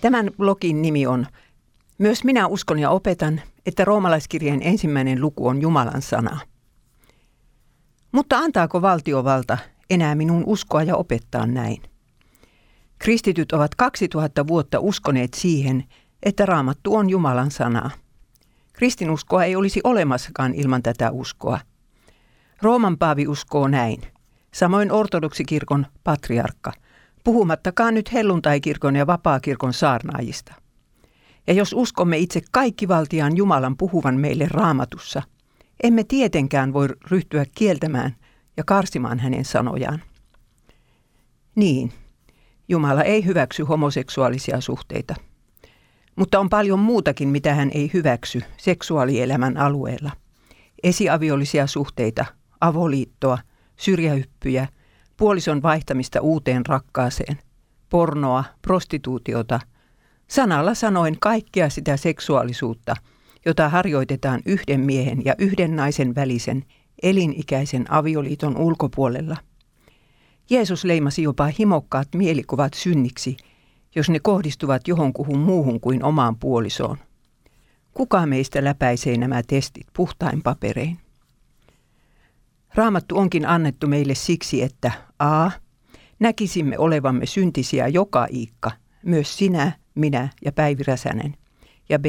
Tämän blogin nimi on Myös minä uskon ja opetan, että roomalaiskirjeen ensimmäinen luku on Jumalan sana. Mutta antaako valtiovalta enää minun uskoa ja opettaa näin? Kristityt ovat 2000 vuotta uskoneet siihen, että raamattu on Jumalan sanaa. Kristinuskoa ei olisi olemassakaan ilman tätä uskoa. Rooman paavi uskoo näin. Samoin ortodoksikirkon patriarkka, puhumattakaan nyt helluntaikirkon ja vapaakirkon saarnaajista. Ja jos uskomme itse kaikki valtiaan Jumalan puhuvan meille raamatussa, emme tietenkään voi ryhtyä kieltämään ja karsimaan hänen sanojaan. Niin, Jumala ei hyväksy homoseksuaalisia suhteita. Mutta on paljon muutakin, mitä hän ei hyväksy seksuaalielämän alueella. Esiaviollisia suhteita, avoliittoa, syrjähyppyjä, puolison vaihtamista uuteen rakkaaseen, pornoa, prostituutiota, sanalla sanoen kaikkea sitä seksuaalisuutta, jota harjoitetaan yhden miehen ja yhden naisen välisen elinikäisen avioliiton ulkopuolella – Jeesus leimasi jopa himokkaat mielikuvat synniksi, jos ne kohdistuvat johonkuhun muuhun kuin omaan puolisoon. Kuka meistä läpäisee nämä testit puhtain paperein? Raamattu onkin annettu meille siksi, että a. Näkisimme olevamme syntisiä joka iikka, myös sinä, minä ja Päivi Räsänen. Ja b.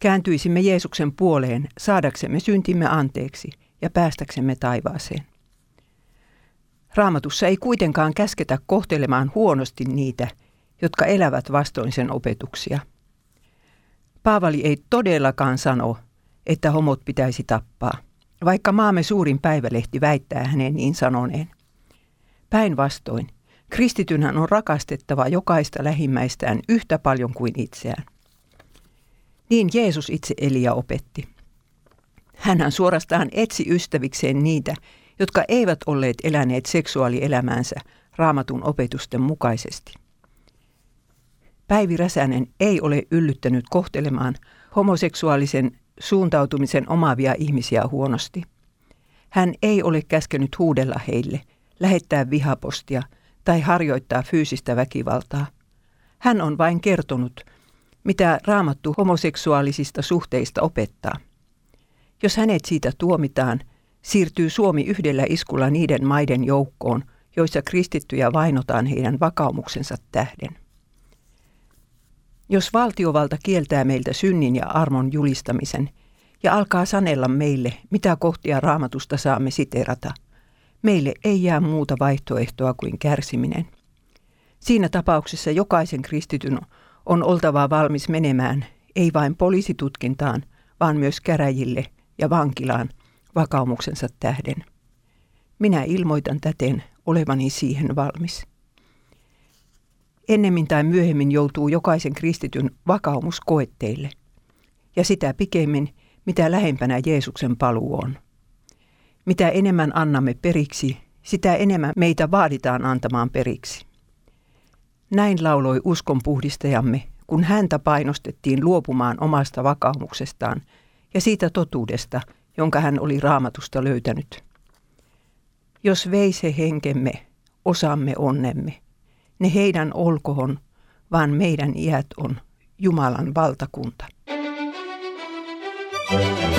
Kääntyisimme Jeesuksen puoleen saadaksemme syntimme anteeksi ja päästäksemme taivaaseen. Raamatussa ei kuitenkaan käsketä kohtelemaan huonosti niitä, jotka elävät vastoin sen opetuksia. Paavali ei todellakaan sano, että homot pitäisi tappaa, vaikka maamme suurin päivälehti väittää hänen niin sanoneen. Päinvastoin, kristitynhän on rakastettava jokaista lähimmäistään yhtä paljon kuin itseään. Niin Jeesus itse eli ja opetti. Hänhän suorastaan etsi ystävikseen niitä, jotka eivät olleet eläneet seksuaalielämäänsä raamatun opetusten mukaisesti. Päivi Räsänen ei ole yllyttänyt kohtelemaan homoseksuaalisen suuntautumisen omaavia ihmisiä huonosti. Hän ei ole käskenyt huudella heille, lähettää vihapostia tai harjoittaa fyysistä väkivaltaa. Hän on vain kertonut, mitä raamattu homoseksuaalisista suhteista opettaa. Jos hänet siitä tuomitaan, siirtyy Suomi yhdellä iskulla niiden maiden joukkoon, joissa kristittyjä vainotaan heidän vakaumuksensa tähden. Jos valtiovalta kieltää meiltä synnin ja armon julistamisen ja alkaa sanella meille, mitä kohtia raamatusta saamme siterata, meille ei jää muuta vaihtoehtoa kuin kärsiminen. Siinä tapauksessa jokaisen kristityn on oltava valmis menemään ei vain poliisitutkintaan, vaan myös käräjille ja vankilaan – vakaumuksensa tähden. Minä ilmoitan täten olevani siihen valmis. Ennemmin tai myöhemmin joutuu jokaisen kristityn vakaumus koetteille, ja sitä pikemmin, mitä lähempänä Jeesuksen paluu on. Mitä enemmän annamme periksi, sitä enemmän meitä vaaditaan antamaan periksi. Näin lauloi uskonpuhdistajamme, kun häntä painostettiin luopumaan omasta vakaumuksestaan ja siitä totuudesta – jonka hän oli raamatusta löytänyt. Jos veise henkemme, osamme onnemme, ne heidän olkohon, vaan meidän iät on Jumalan valtakunta. Thank you.